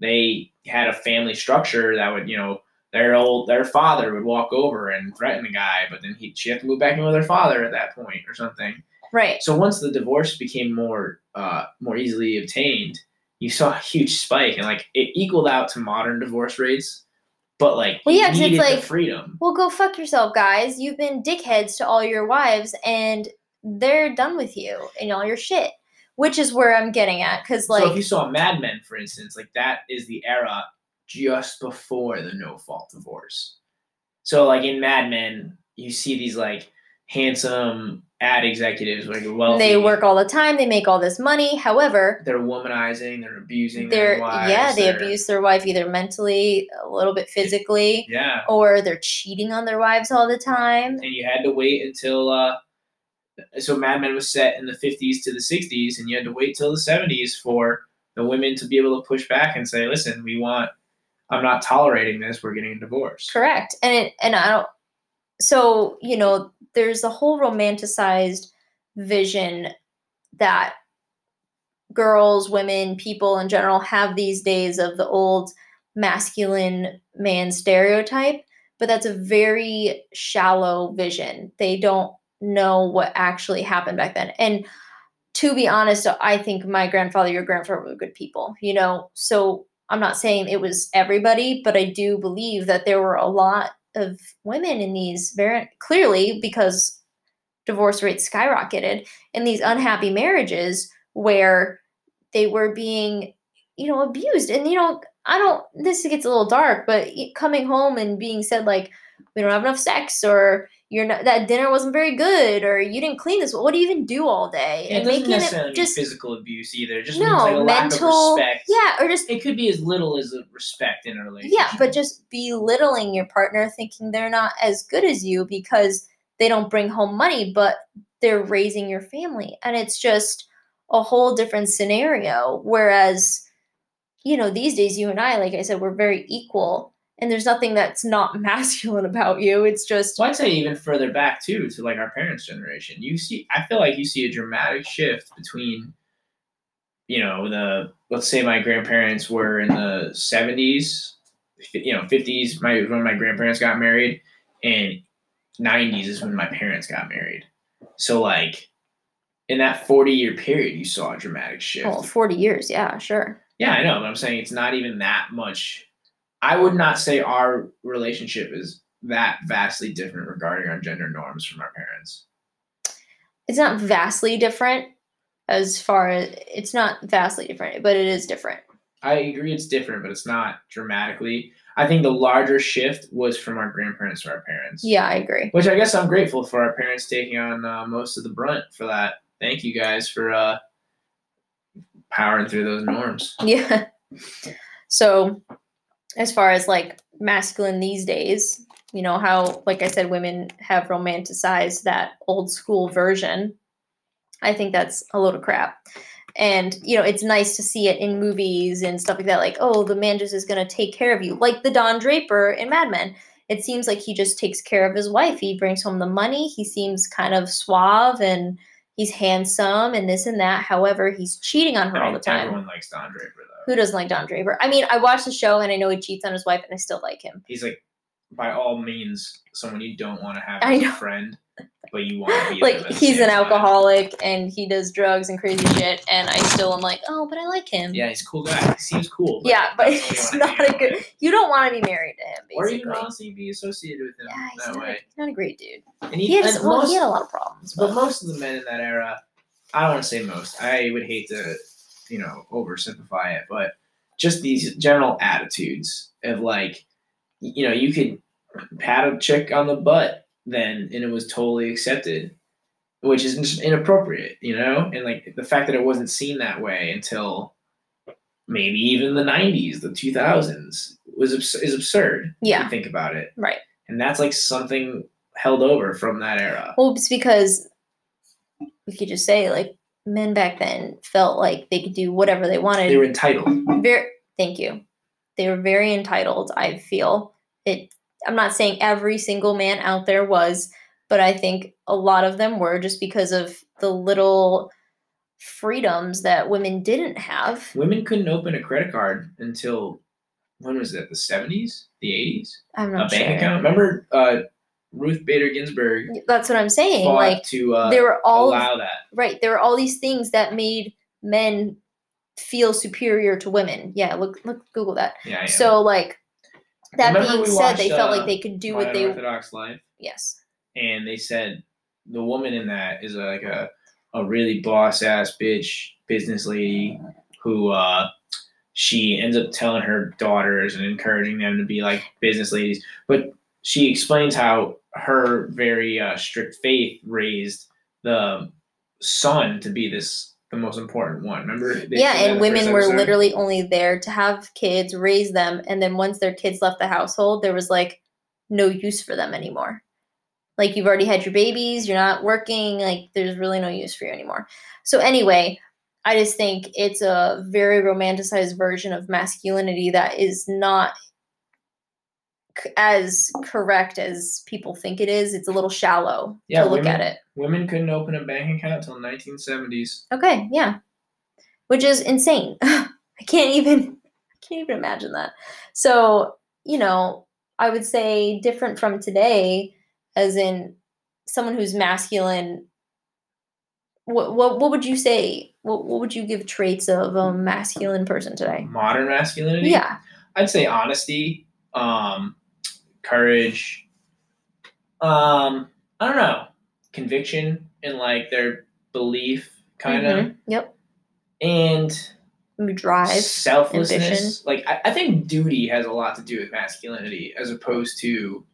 S2: they had a family structure that would, you know, their old their father would walk over and threaten the guy, but then he she had to move back in with her father at that point or something.
S1: Right.
S2: So once the divorce became more uh, more easily obtained, you saw a huge spike, and like it equaled out to modern divorce rates, but like
S1: Well,
S2: you
S1: yeah, it's like-
S2: freedom.
S1: Well, go fuck yourself, guys. You've been dickheads to all your wives and they're done with you and all your shit. Which is where I'm getting at cuz like
S2: so if you saw Mad Men, for instance, like that is the era just before the no fault divorce. So like in Mad Men, you see these like handsome ad executives, like wealthy.
S1: they work all the time, they make all this money. However,
S2: They're womanizing. They're abusing
S1: they're
S2: their wives.
S1: yeah, they abuse their wife either mentally, a little bit physically,
S2: Yeah,
S1: or they're cheating on their wives all the time.
S2: and you had to wait until. uh So Mad Men was set in the 50s to the 60s, and you had to wait till the 70s for the women to be able to push back and say, "Listen, we want. I'm not tolerating this. We're getting a divorce."
S1: Correct. And it and I don't so, you know, there's a whole romanticized vision that girls, women, people in general have these days of the old masculine man stereotype, but that's a very shallow vision. They don't know what actually happened back then. And to be honest, I think my grandfather, your grandfather were good people, you know. So I'm not saying it was everybody, but I do believe that there were a lot of women in these very clearly because divorce rates skyrocketed in these unhappy marriages where they were being, you know, abused. And you know, I don't. This gets a little dark, but coming home and being said like, we don't have enough sex, or you're not that dinner wasn't very good, or you didn't clean this. What do you even do all day?
S2: It
S1: and
S2: doesn't
S1: making
S2: necessarily
S1: it just
S2: physical abuse either. It just
S1: no
S2: like a lack of
S1: mental,
S2: respect.
S1: yeah, or just
S2: It could be as little as a respect in a relationship.
S1: Yeah, but just belittling your partner, thinking they're not as good as you because they don't bring home money, but they're raising your family. And it's just a whole different scenario. Whereas, you know, these days, you and I, like I said, we're very equal. And there's nothing that's not masculine about you. It's just,
S2: Well, I'd say even further back too, to like our parents' generation. You see, I feel like you see a dramatic shift between, you know, the let's say my grandparents were in the seventies, you know, fifties. My when my grandparents got married, and nineties is when my parents got married. So like, in that forty year period, you saw a dramatic shift.
S1: Well, 40 years. Yeah, sure.
S2: Yeah, I know, but I'm saying it's not even that much. I would not say our relationship is that vastly different regarding our gender norms from our parents.
S1: It's not vastly different as far as it's not vastly different, but it is different.
S2: I agree it's different, but it's not dramatically. I think the larger shift was from our grandparents to our parents.
S1: Yeah, I agree.
S2: Which I guess I'm grateful for our parents taking on uh, most of the brunt for that. Thank you guys for uh, powering through those norms.
S1: Yeah. So, as far as like masculine these days, you know, how, like I said, women have romanticized that old school version. I think that's a load of crap. And, you know, it's nice to see it in movies and stuff like that. Like, oh, the man just is going to take care of you. Like the Don Draper in Mad Men. It seems like he just takes care of his wife. He brings home the money. He seems kind of suave and he's handsome and this and that. However, he's cheating on her all the time.
S2: Everyone likes Don Draper.
S1: Who doesn't like Don Draper? I mean, I watched the show and I know he cheats on his wife and I still like him.
S2: He's like, by all means, someone you don't want to have as a friend, but you want to be
S1: Like
S2: with them at the
S1: he's an
S2: time.
S1: alcoholic and he does drugs and crazy shit and I still am like, "Oh, but I like him."
S2: Yeah, he's a cool guy. He seems cool.
S1: Yeah, but
S2: what you wanna
S1: not a good
S2: with.
S1: you don't want to be married to him
S2: Or
S1: basically.
S2: even honestly be associated with him
S1: yeah, he's
S2: that
S1: not, a,
S2: way.
S1: he's not a great dude.
S2: And
S1: He has
S2: and
S1: well,
S2: most,
S1: he had a lot of problems.
S2: but
S1: But
S2: most of the men in that era, I don't want to say most. I would hate to, you know, oversimplify it, but just these general attitudes of like, you know, you could pat a chick on the butt then, and it was totally accepted, which is inappropriate, you know. And like the fact that it wasn't seen that way until maybe even the '90s, the 2000s, was abs- is absurd. if
S1: Yeah.
S2: you think about it,
S1: right.
S2: and that's like something held over from that era.
S1: Well, it's because we could just say like men back then felt like they could do whatever they wanted.
S2: They were entitled.
S1: very thank you they were very entitled i feel it i'm not saying every single man out there was but i think a lot of them were just because of the little freedoms that women didn't have
S2: Women couldn't open a credit card until when was that? The seventies, the eighties.
S1: i'm not A
S2: bank
S1: sure
S2: account. Remember, uh, Ruth Bader Ginsburg
S1: that's what i'm saying like
S2: to uh,
S1: there were all
S2: allow that.
S1: right there were all these things that made men feel superior to women. Yeah look look google that.
S2: Yeah,
S1: so like that
S2: Remember
S1: being said they felt
S2: uh,
S1: like they could do what they
S2: Unorthodox Life,
S1: yes.
S2: And they said the woman in that is like a a really boss ass bitch business lady who uh she ends up telling her daughters and encouraging them to be like business ladies. But she explains how her very uh, strict faith raised the son to be this the most important one. Remember
S1: yeah
S2: said that in
S1: and women were literally only there to have kids raise them and then once their kids left the household there was like no use for them anymore. Like you've already had your babies you're not working like there's really no use for you anymore. So anyway i just think it's a very romanticized version of masculinity that is not c- as correct as people think it is it's a little shallow
S2: Yeah,
S1: to look
S2: women-
S1: at it
S2: women couldn't open a bank account until 1970s
S1: Okay, yeah. Which is insane. I can't even I can't even imagine that. So, you know, I would say different from today as in someone who's masculine what what what would you say? What what would you give traits of a masculine person today?
S2: modern masculinity
S1: Yeah.
S2: I'd say honesty, um, courage, um, I don't know, conviction and like their belief, kind of,
S1: Mhm. Yep.
S2: and
S1: Drive.
S2: selflessness.
S1: ambition.
S2: Like I, I think duty has a lot to do with masculinity, as opposed to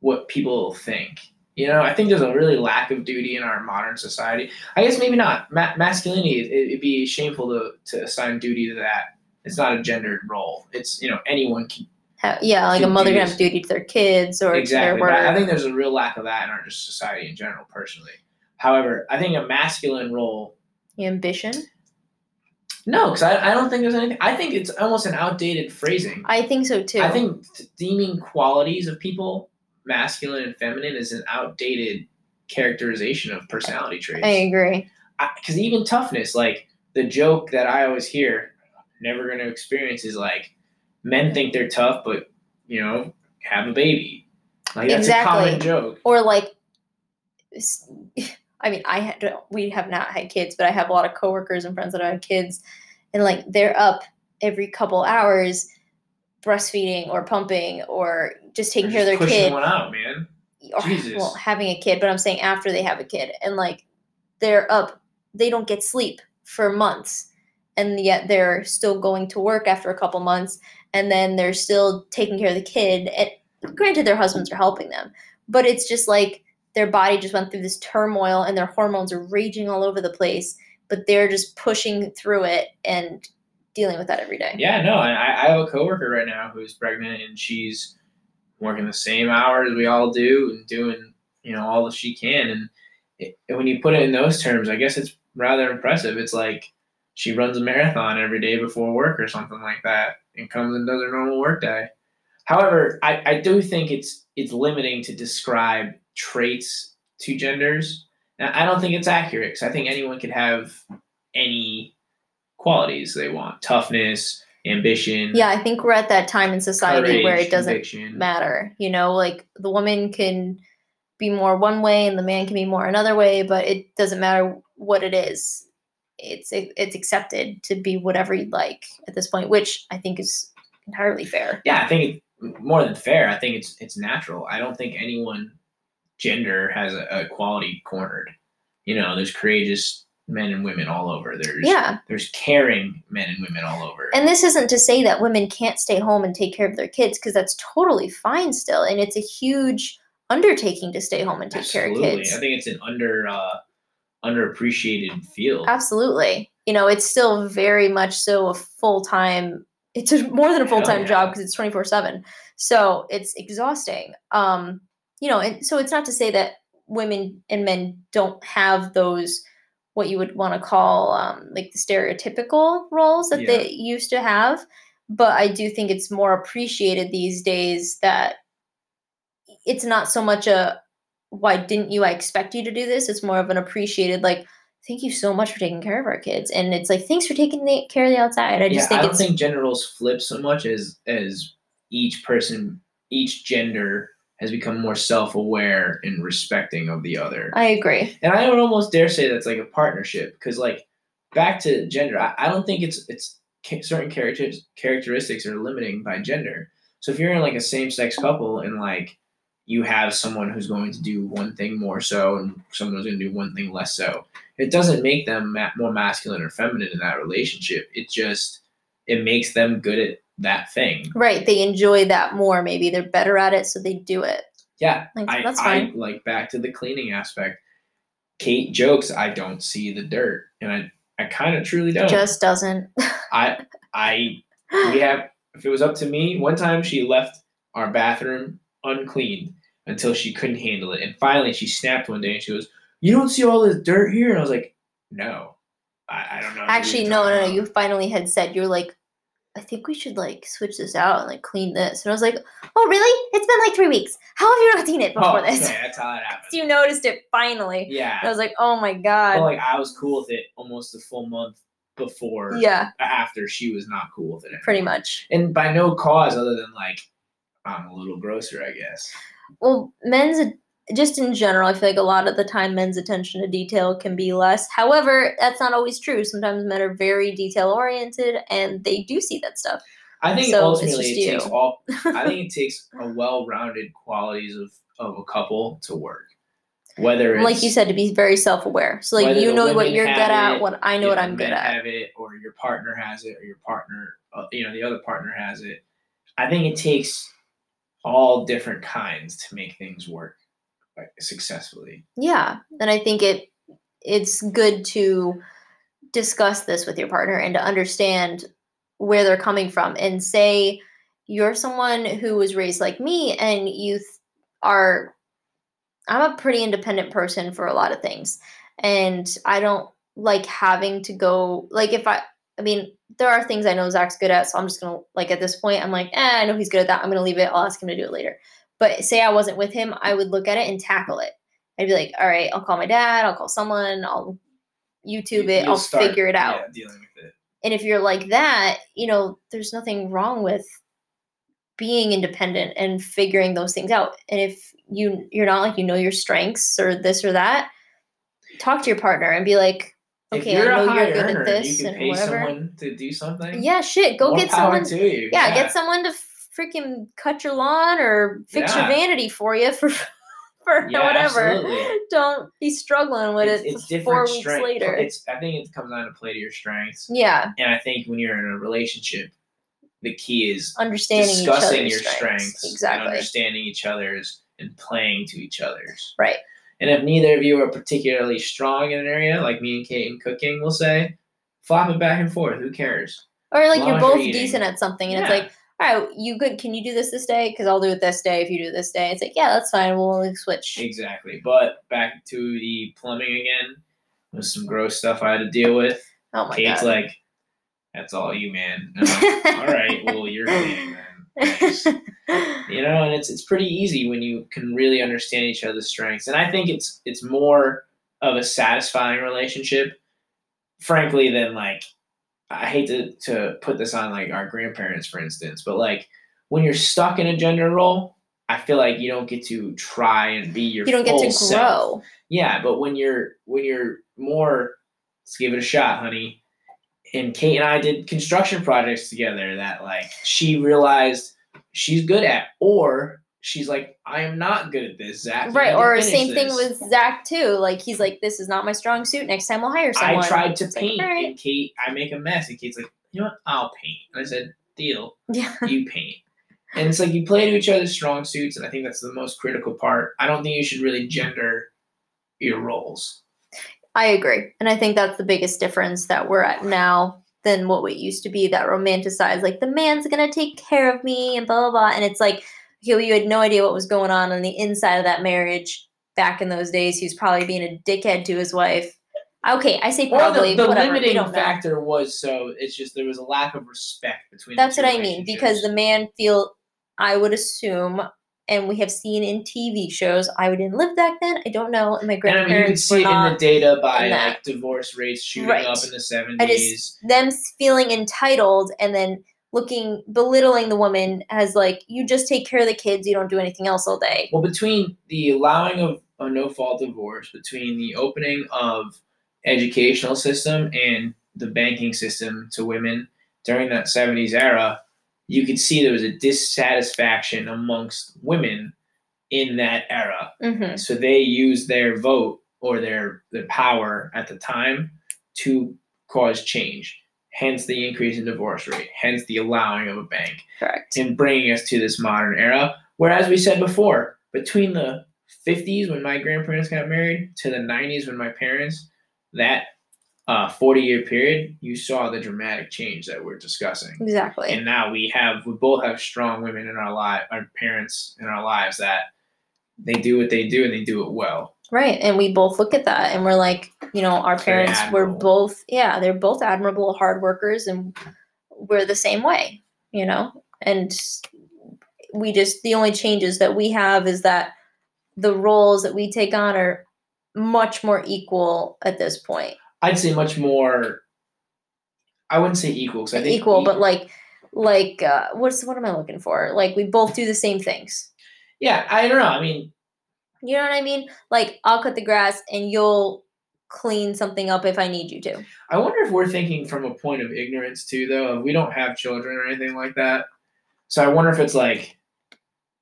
S2: what people think. You know, I think there's a really lack of duty in our modern society. I guess maybe not. Ma- masculinity, it, it'd be shameful to, to assign duty to that. It's not a gendered role. It's, you know, anyone can
S1: Yeah, like a mother can have duty to their kids or
S2: exactly.
S1: to their
S2: I think there's a real lack of that in our just society in general, personally. However, I think a masculine role,
S1: ambition.
S2: no, because I, I don't think there's anything. I think it's almost an outdated phrasing.
S1: I think so too.
S2: I think deeming qualities of people masculine and feminine is an outdated characterization of personality traits.
S1: I agree.
S2: Because even toughness, like the joke that I always hear, never going to experience, is like men think they're tough, but you know, have a baby. Like that's
S1: Exactly.
S2: a common joke.
S1: or like I mean i had we have not had kids but i have a lot of coworkers and friends that have kids and like they're up every couple hours breastfeeding or pumping or just taking care of their
S2: pushing
S1: kid
S2: one out, man.
S1: or oh,
S2: Jesus.
S1: well having a kid but i'm saying after they have a kid and like they're up they don't get sleep for months and yet they're still going to work after a couple months and then they're still taking care of the kid and granted their husbands are helping them but it's just like their body just went through this turmoil and their hormones are raging all over the place but they're just pushing through it and dealing with that every day
S2: Yeah, no, and I, I have a coworker right now who's pregnant and she's working the same hours we all do and doing, you know, all that she can. And it, and when you put it in those terms, I guess it's rather impressive. It's like she runs a marathon every day before work or something like that and comes and does her normal work day. However, I, I do think it's it's limiting to describe traits to genders. Now, I don't think it's accurate because I think anyone could have any qualities they want toughness, ambition,
S1: yeah i think we're at that time in society where it doesn't
S2: conviction.
S1: matter. You know, like the woman can be more one way and the man can be more another way, but it doesn't matter what it is. It's it's accepted to be whatever you'd like at this point, which I think is entirely fair.
S2: Yeah, I think it, more than fair. I think it's it's natural. I don't think anyone gender has a, a quality cornered. You know, there's courageous men and women all over. There's
S1: Yeah.
S2: there's caring men and women all over.
S1: And this isn't to say that women can't stay home and take care of their kids because that's totally fine still and it's a huge undertaking to stay home and take care of
S2: Absolutely.
S1: kids.
S2: I think it's an under uh, underappreciated field.
S1: Absolutely. You know, it's still very much so a full time. It's a, more than a full time
S2: yeah.
S1: job because it's twenty four seven. So it's exhausting. Um, you know, and so it's not to say that women and men don't have those what you would want to call um, like the stereotypical roles that they used to have. But I do think it's more appreciated these days that it's not so much a why didn't you? I expect you to do this. It's more of an appreciated like thank you so much for taking care of our kids and it's like thanks for taking the, care of the outside i just think
S2: I don't
S1: it's
S2: think gender roles flip so much as as each person, each gender has become more self aware and respecting of the other.
S1: i agree
S2: and I would almost dare say that's like a partnership because like back to gender, I, I don't think it's it's certain characters characteristics are limiting by gender. So if you're in like a same sex couple and like you have someone who's going to do one thing more so and someone who's going to do one thing less so, it doesn't make them ma- more masculine or feminine in that relationship. It just it makes them good at that thing.
S1: right they enjoy that more maybe they're better at it so they do it
S2: Yeah,
S1: Like,
S2: I,
S1: that's
S2: I
S1: fine.
S2: like back to the cleaning aspect. Kate jokes, I don't see the dirt, and I, I kind of truly don't.
S1: It just doesn't
S2: I, I, we have. If it was up to me, one time she left our bathroom uncleaned until she couldn't handle it, and finally she snapped one day and she goes, "You don't see all this dirt here?" And I was like, "No, I, I don't know."
S1: actually no no no you finally had said you're like i think we should like switch this out and like clean this and i was like oh really it's been like three weeks how have you not seen it before
S2: Oh,
S1: this
S2: okay, that's how it happened.
S1: you noticed it finally
S2: Yeah,
S1: and i was like oh my god
S2: like I was cool with it almost a full month before.
S1: yeah
S2: after she was not cool with it.
S1: pretty much
S2: And by no cause other than like I'm a little grosser, I guess.
S1: Well men's just in general i feel like a lot of the time men's attention to detail can be less however that's not always true sometimes men are very detail oriented and they do see that stuff
S2: I think
S1: So, it's
S2: ultimately
S1: just
S2: it takes
S1: you.
S2: all I think it takes a well-rounded qualities of of a couple to work. Whether it's
S1: like you said to be very self-aware so like you know what you're good
S2: have
S1: at what i know what i'm good at
S2: have it or your partner has it or your partner uh, you know the other partner has it. I think it takes all different kinds to make things work successfully.
S1: yeah and i think it it's good to discuss this with your partner and to understand where they're coming from and say you're someone who was raised like me and you th- are i'm a pretty independent person for a lot of things and i don't like having to go like if i i mean there are things i know zach's good at so i'm just gonna like at this point i'm like eh, i know he's good at that i'm gonna leave it i'll ask him to do it later but say i wasn't with him i would look at it and tackle it I'd be like, all right, I'll call my dad, I'll call someone, I'll YouTube it,
S2: you'll
S1: I'll
S2: start,
S1: figure it out.
S2: yeah, dealing with it.
S1: And if you're like that, you know, there's nothing wrong with being independent and figuring those things out. And if you you're not like you know your strengths or this or that, talk to your partner and be like,
S2: If
S1: okay,
S2: you're
S1: I
S2: a
S1: know
S2: high
S1: you're good at this
S2: you can
S1: and
S2: pay
S1: whatever.
S2: someone to do something.
S1: Yeah, shit, go get someone.
S2: to you.
S1: Yeah, get someone to freaking cut your lawn or fix your vanity for you for for
S2: Yeah,
S1: whatever.
S2: absolutely.
S1: Don't be struggling with
S2: it's,
S1: it
S2: it's
S1: four
S2: different
S1: weeks
S2: strength.
S1: later.
S2: It's I think it comes down to play to your strengths.
S1: yeah,
S2: And I think when you're in a relationship, the key is
S1: understanding
S2: discussing your strengths,
S1: strengths.
S2: and
S1: Exactly.
S2: understanding each other's, and playing to each other's.
S1: Right.
S2: And if neither of you are particularly strong in an area, like me and Kate in cooking, we'll say, flop it back and forth. Who cares?
S1: Or like you're both
S2: eating.
S1: decent at something, and it's like, all right, you good? Can you do this this day? Because I'll do it this day if you do it this day. It's like, yeah, that's fine. We'll like, switch.
S2: Exactly. But back to the plumbing again, There's some gross stuff I had to deal with.
S1: Oh my
S2: Kate's
S1: god.
S2: Kate's like, "That's all you, man." Like, all right, well, you're cleaning then. You know and it's it's pretty easy when you can really understand each other's strengths and i think it's it's more of a satisfying relationship frankly than like i hate to to put this on like our grandparents for instance but like when you're stuck in a gender role i feel like you don't get to try and be your
S1: you don't get to
S2: self.
S1: grow.
S2: Yeah, but when you're when you're more, let's give it a shot, honey. And Kate and I did construction projects together that like she realized she's good at, or she's like, I am not good at this, Zach.
S1: Right. Or same thing with Zach too. Like he's like, this is not my strong suit. Next time we'll hire someone.
S2: I tried to
S1: It's like,
S2: paint, and Kate, I make a mess, and Kate's like, you know what? I'll paint. And I said, deal.
S1: Yeah.
S2: You paint. And it's like you play to each other's strong suits, and I think that's the most critical part. I don't think you should really gender your roles.
S1: I agree. And I think that's the biggest difference that we're at now than what we used to be that romanticized, like the man's gonna take care of me and blah blah blah. And it's like, okay, well, you had no idea what was going on on the inside of that marriage back in those days. He was probably being a dickhead to his wife. Okay, I say
S2: Or
S1: probably,
S2: the, the
S1: whatever.
S2: limiting
S1: don't know.
S2: factor was so it's just there was a lack of respect between.
S1: That's what I mean because the man feel I would assume and we have seen in TV shows. I didn't live back then. I don't know. And my grandparents.
S2: and I mean you can see it in the data by like divorce rates shooting
S1: Right.
S2: up in the seventies.
S1: them feeling entitled and then looking belittling the woman as like you just take care of the kids you don't do anything else all day
S2: Well, between the allowing of a no fault divorce, between the opening of educational system and the banking system to women during that seventies era, you could see there was a dissatisfaction amongst women in that era.
S1: hmm
S2: So they used their vote or their their power at the time to cause change. Hence the increase in divorce rate. Hence the allowing of a bank
S1: correct
S2: and bringing us to this modern era. Whereas we said before, between the 50s when my grandparents got married to the 90s when my parents, that uh, 40 year period, you saw the dramatic change that we're discussing.
S1: exactly
S2: And now we have, we both have strong women in our life, our parents in our lives that they do what they do and they do it well.
S1: right and we both look at that and we're like you know our parents were both yeah they're both admirable hard workers and we're the same way you know and we just the only changes that we have is that the roles that we take on are much more equal at this point
S2: I'd say much more, I wouldn't say equal because I think
S1: equal,
S2: e-
S1: but like like uh what's what am I looking for? Like we both do the same things.
S2: yeah, I don't know. I mean,
S1: You know what I mean? Like I'll cut the grass and you'll clean something up if I need you to.
S2: I wonder if we're thinking from a point of ignorance too, though. We don't have children or anything like that. So I wonder if it's like,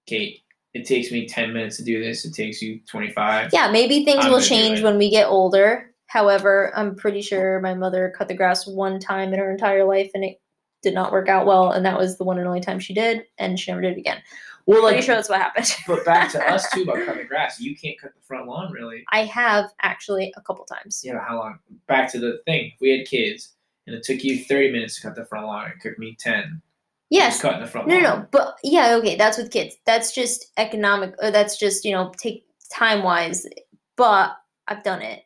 S2: Kate, it takes me 10 minutes to do this. It takes you 25.
S1: Yeah, maybe things
S2: I'm
S1: will change when we get older. However, I'm pretty sure my mother cut the grass one time in her entire life and it did not work out well, and that was the one and only time she did, and she never did it again.
S2: Well, like, Pretty
S1: sure that's what happened.
S2: but back to us too about cutting the grass. You can't cut the front lawn, really.
S1: I have actually a couple times.
S2: You know, how long? Back to the thing. We had kids and it took you 30 minutes to cut the front lawn, it took me 10.
S1: Yes,
S2: cutting the front
S1: No,
S2: lawn.
S1: no, no, but yeah, okay, that's with kids. That's just economic. Or that's just you know take time wise. But I've done it,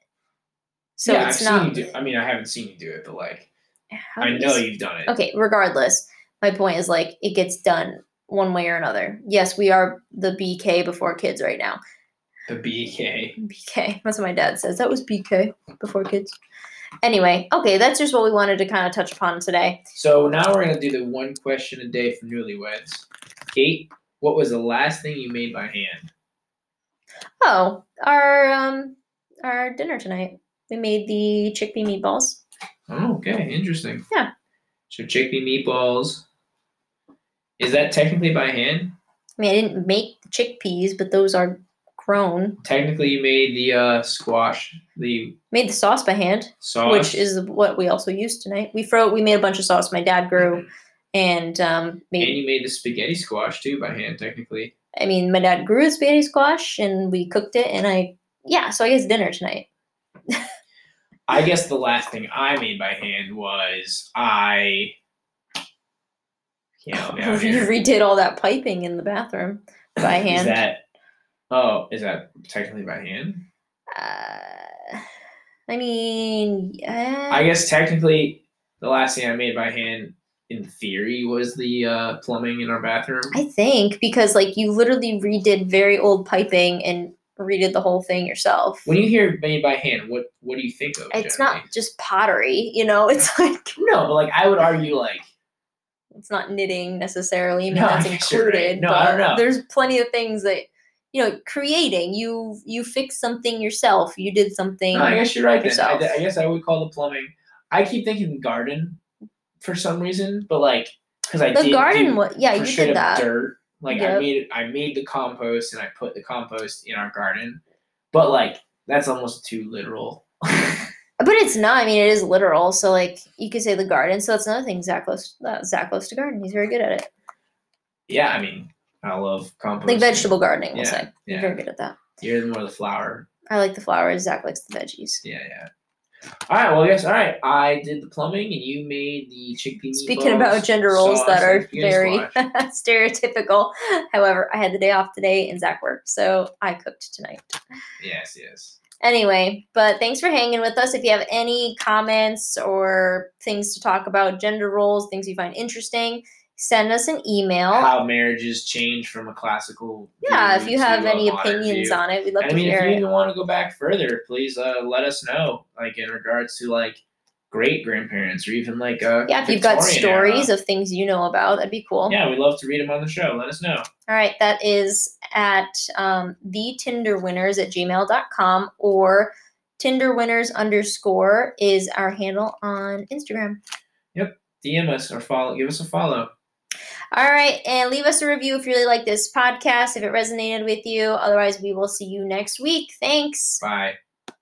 S1: so
S2: yeah,
S1: it's
S2: I've
S1: not.
S2: seen you do I mean, I haven't seen you do it, but like,
S1: how
S2: I know you've done it.
S1: Okay, regardless, my point is like it gets done one way or another. Yes, we are the BK before kids right now.
S2: The BK.
S1: BK. That's what my dad says. That was BK before kids. Anyway, okay, that's just what we wanted to kind of touch upon today.
S2: So now we're gonna do the one question a day for newlyweds. Kate, what was the last thing you made by hand?
S1: Oh, our um our dinner tonight. We made the chickpea meatballs.
S2: Oh, okay, interesting.
S1: Yeah.
S2: So chickpea meatballs. Is that technically by hand?
S1: I mean, I didn't make the chickpeas, but those are grown.
S2: Technically, you made the uh, squash, the
S1: Made the sauce by hand,
S2: sauce,
S1: which is what we also used tonight. We fro we made a bunch of sauce. My dad grew, and um,
S2: and you made the spaghetti squash too by hand, technically.
S1: I mean, my dad grew spaghetti squash, and we cooked it. And I, yeah, so I guess dinner tonight.
S2: I guess the last thing I made by hand was I. Me out
S1: you redid all that piping in the bathroom by hand.
S2: Is that? Oh, is that technically by hand?
S1: Uh, I mean, yeah.
S2: I guess technically the last thing I made by hand, in theory, was the uh, plumbing in our bathroom.
S1: I think because like you literally redid very old piping and redid the whole thing yourself.
S2: When you hear made by hand, what what do you think of?
S1: It's
S2: generally?
S1: not just pottery, you know. It's like
S2: No, but like I would argue, like
S1: it's not knitting necessarily. I mean,
S2: No,
S1: that's
S2: I guess right.
S1: included.
S2: No,
S1: but
S2: I don't know.
S1: There's plenty of things that you know, creating. You you fixed something yourself. You did something.
S2: no, I guess you're right. I. I guess I would call the plumbing. I keep thinking garden for some reason, but like because I
S1: the
S2: did
S1: garden,
S2: do
S1: what? Yeah, you did that.
S2: dirt. Like I
S1: Yep.
S2: made I made the compost and I put the compost in our garden, but like that's almost too literal.
S1: But it's not. I mean, it is literal. So like you could say the garden. So that's another thing. Zach loves uh, Zach loves to garden. He's very good at it.
S2: yeah, I mean I love compost.
S1: Like vegetable gardening, we'll
S2: Yeah,
S1: say.
S2: Yeah.
S1: very good at that.
S2: You're more the flower.
S1: I like the flowers. Zach likes the veggies.
S2: Yeah, yeah. All right. Well, I guess all right. I did the plumbing, and you made the chickpea.
S1: Speaking about gender roles that are very stereotypical. However, I had the day off today and Zach worked, so I cooked tonight.
S2: Yes, yes.
S1: Anyway, but thanks for hanging with us. If you have any comments or things to talk about, gender roles, things you find interesting, send us an email.
S2: How marriages change from a classical.
S1: yeah, if you have any opinions
S2: view.
S1: on it, we'd love
S2: And I
S1: to
S2: mean, if you
S1: it.
S2: even want to go back further, please uh, let us know. Like in regards to like great grandparents or even like uh,
S1: Yeah, if you've got stories
S2: era.
S1: of things you know about, that'd be cool.
S2: Yeah, we'd love to read them on the show. Let us know.
S1: All right, that is at um, the Tinderwinners at gmail.com or Tinder winners underscore is our handle on Instagram. Yep.
S2: DM us or follow. Give us a follow.
S1: All right, and leave us a review if you really like this podcast, if it resonated with you. Otherwise, we will see you next week. Thanks.
S2: Bye.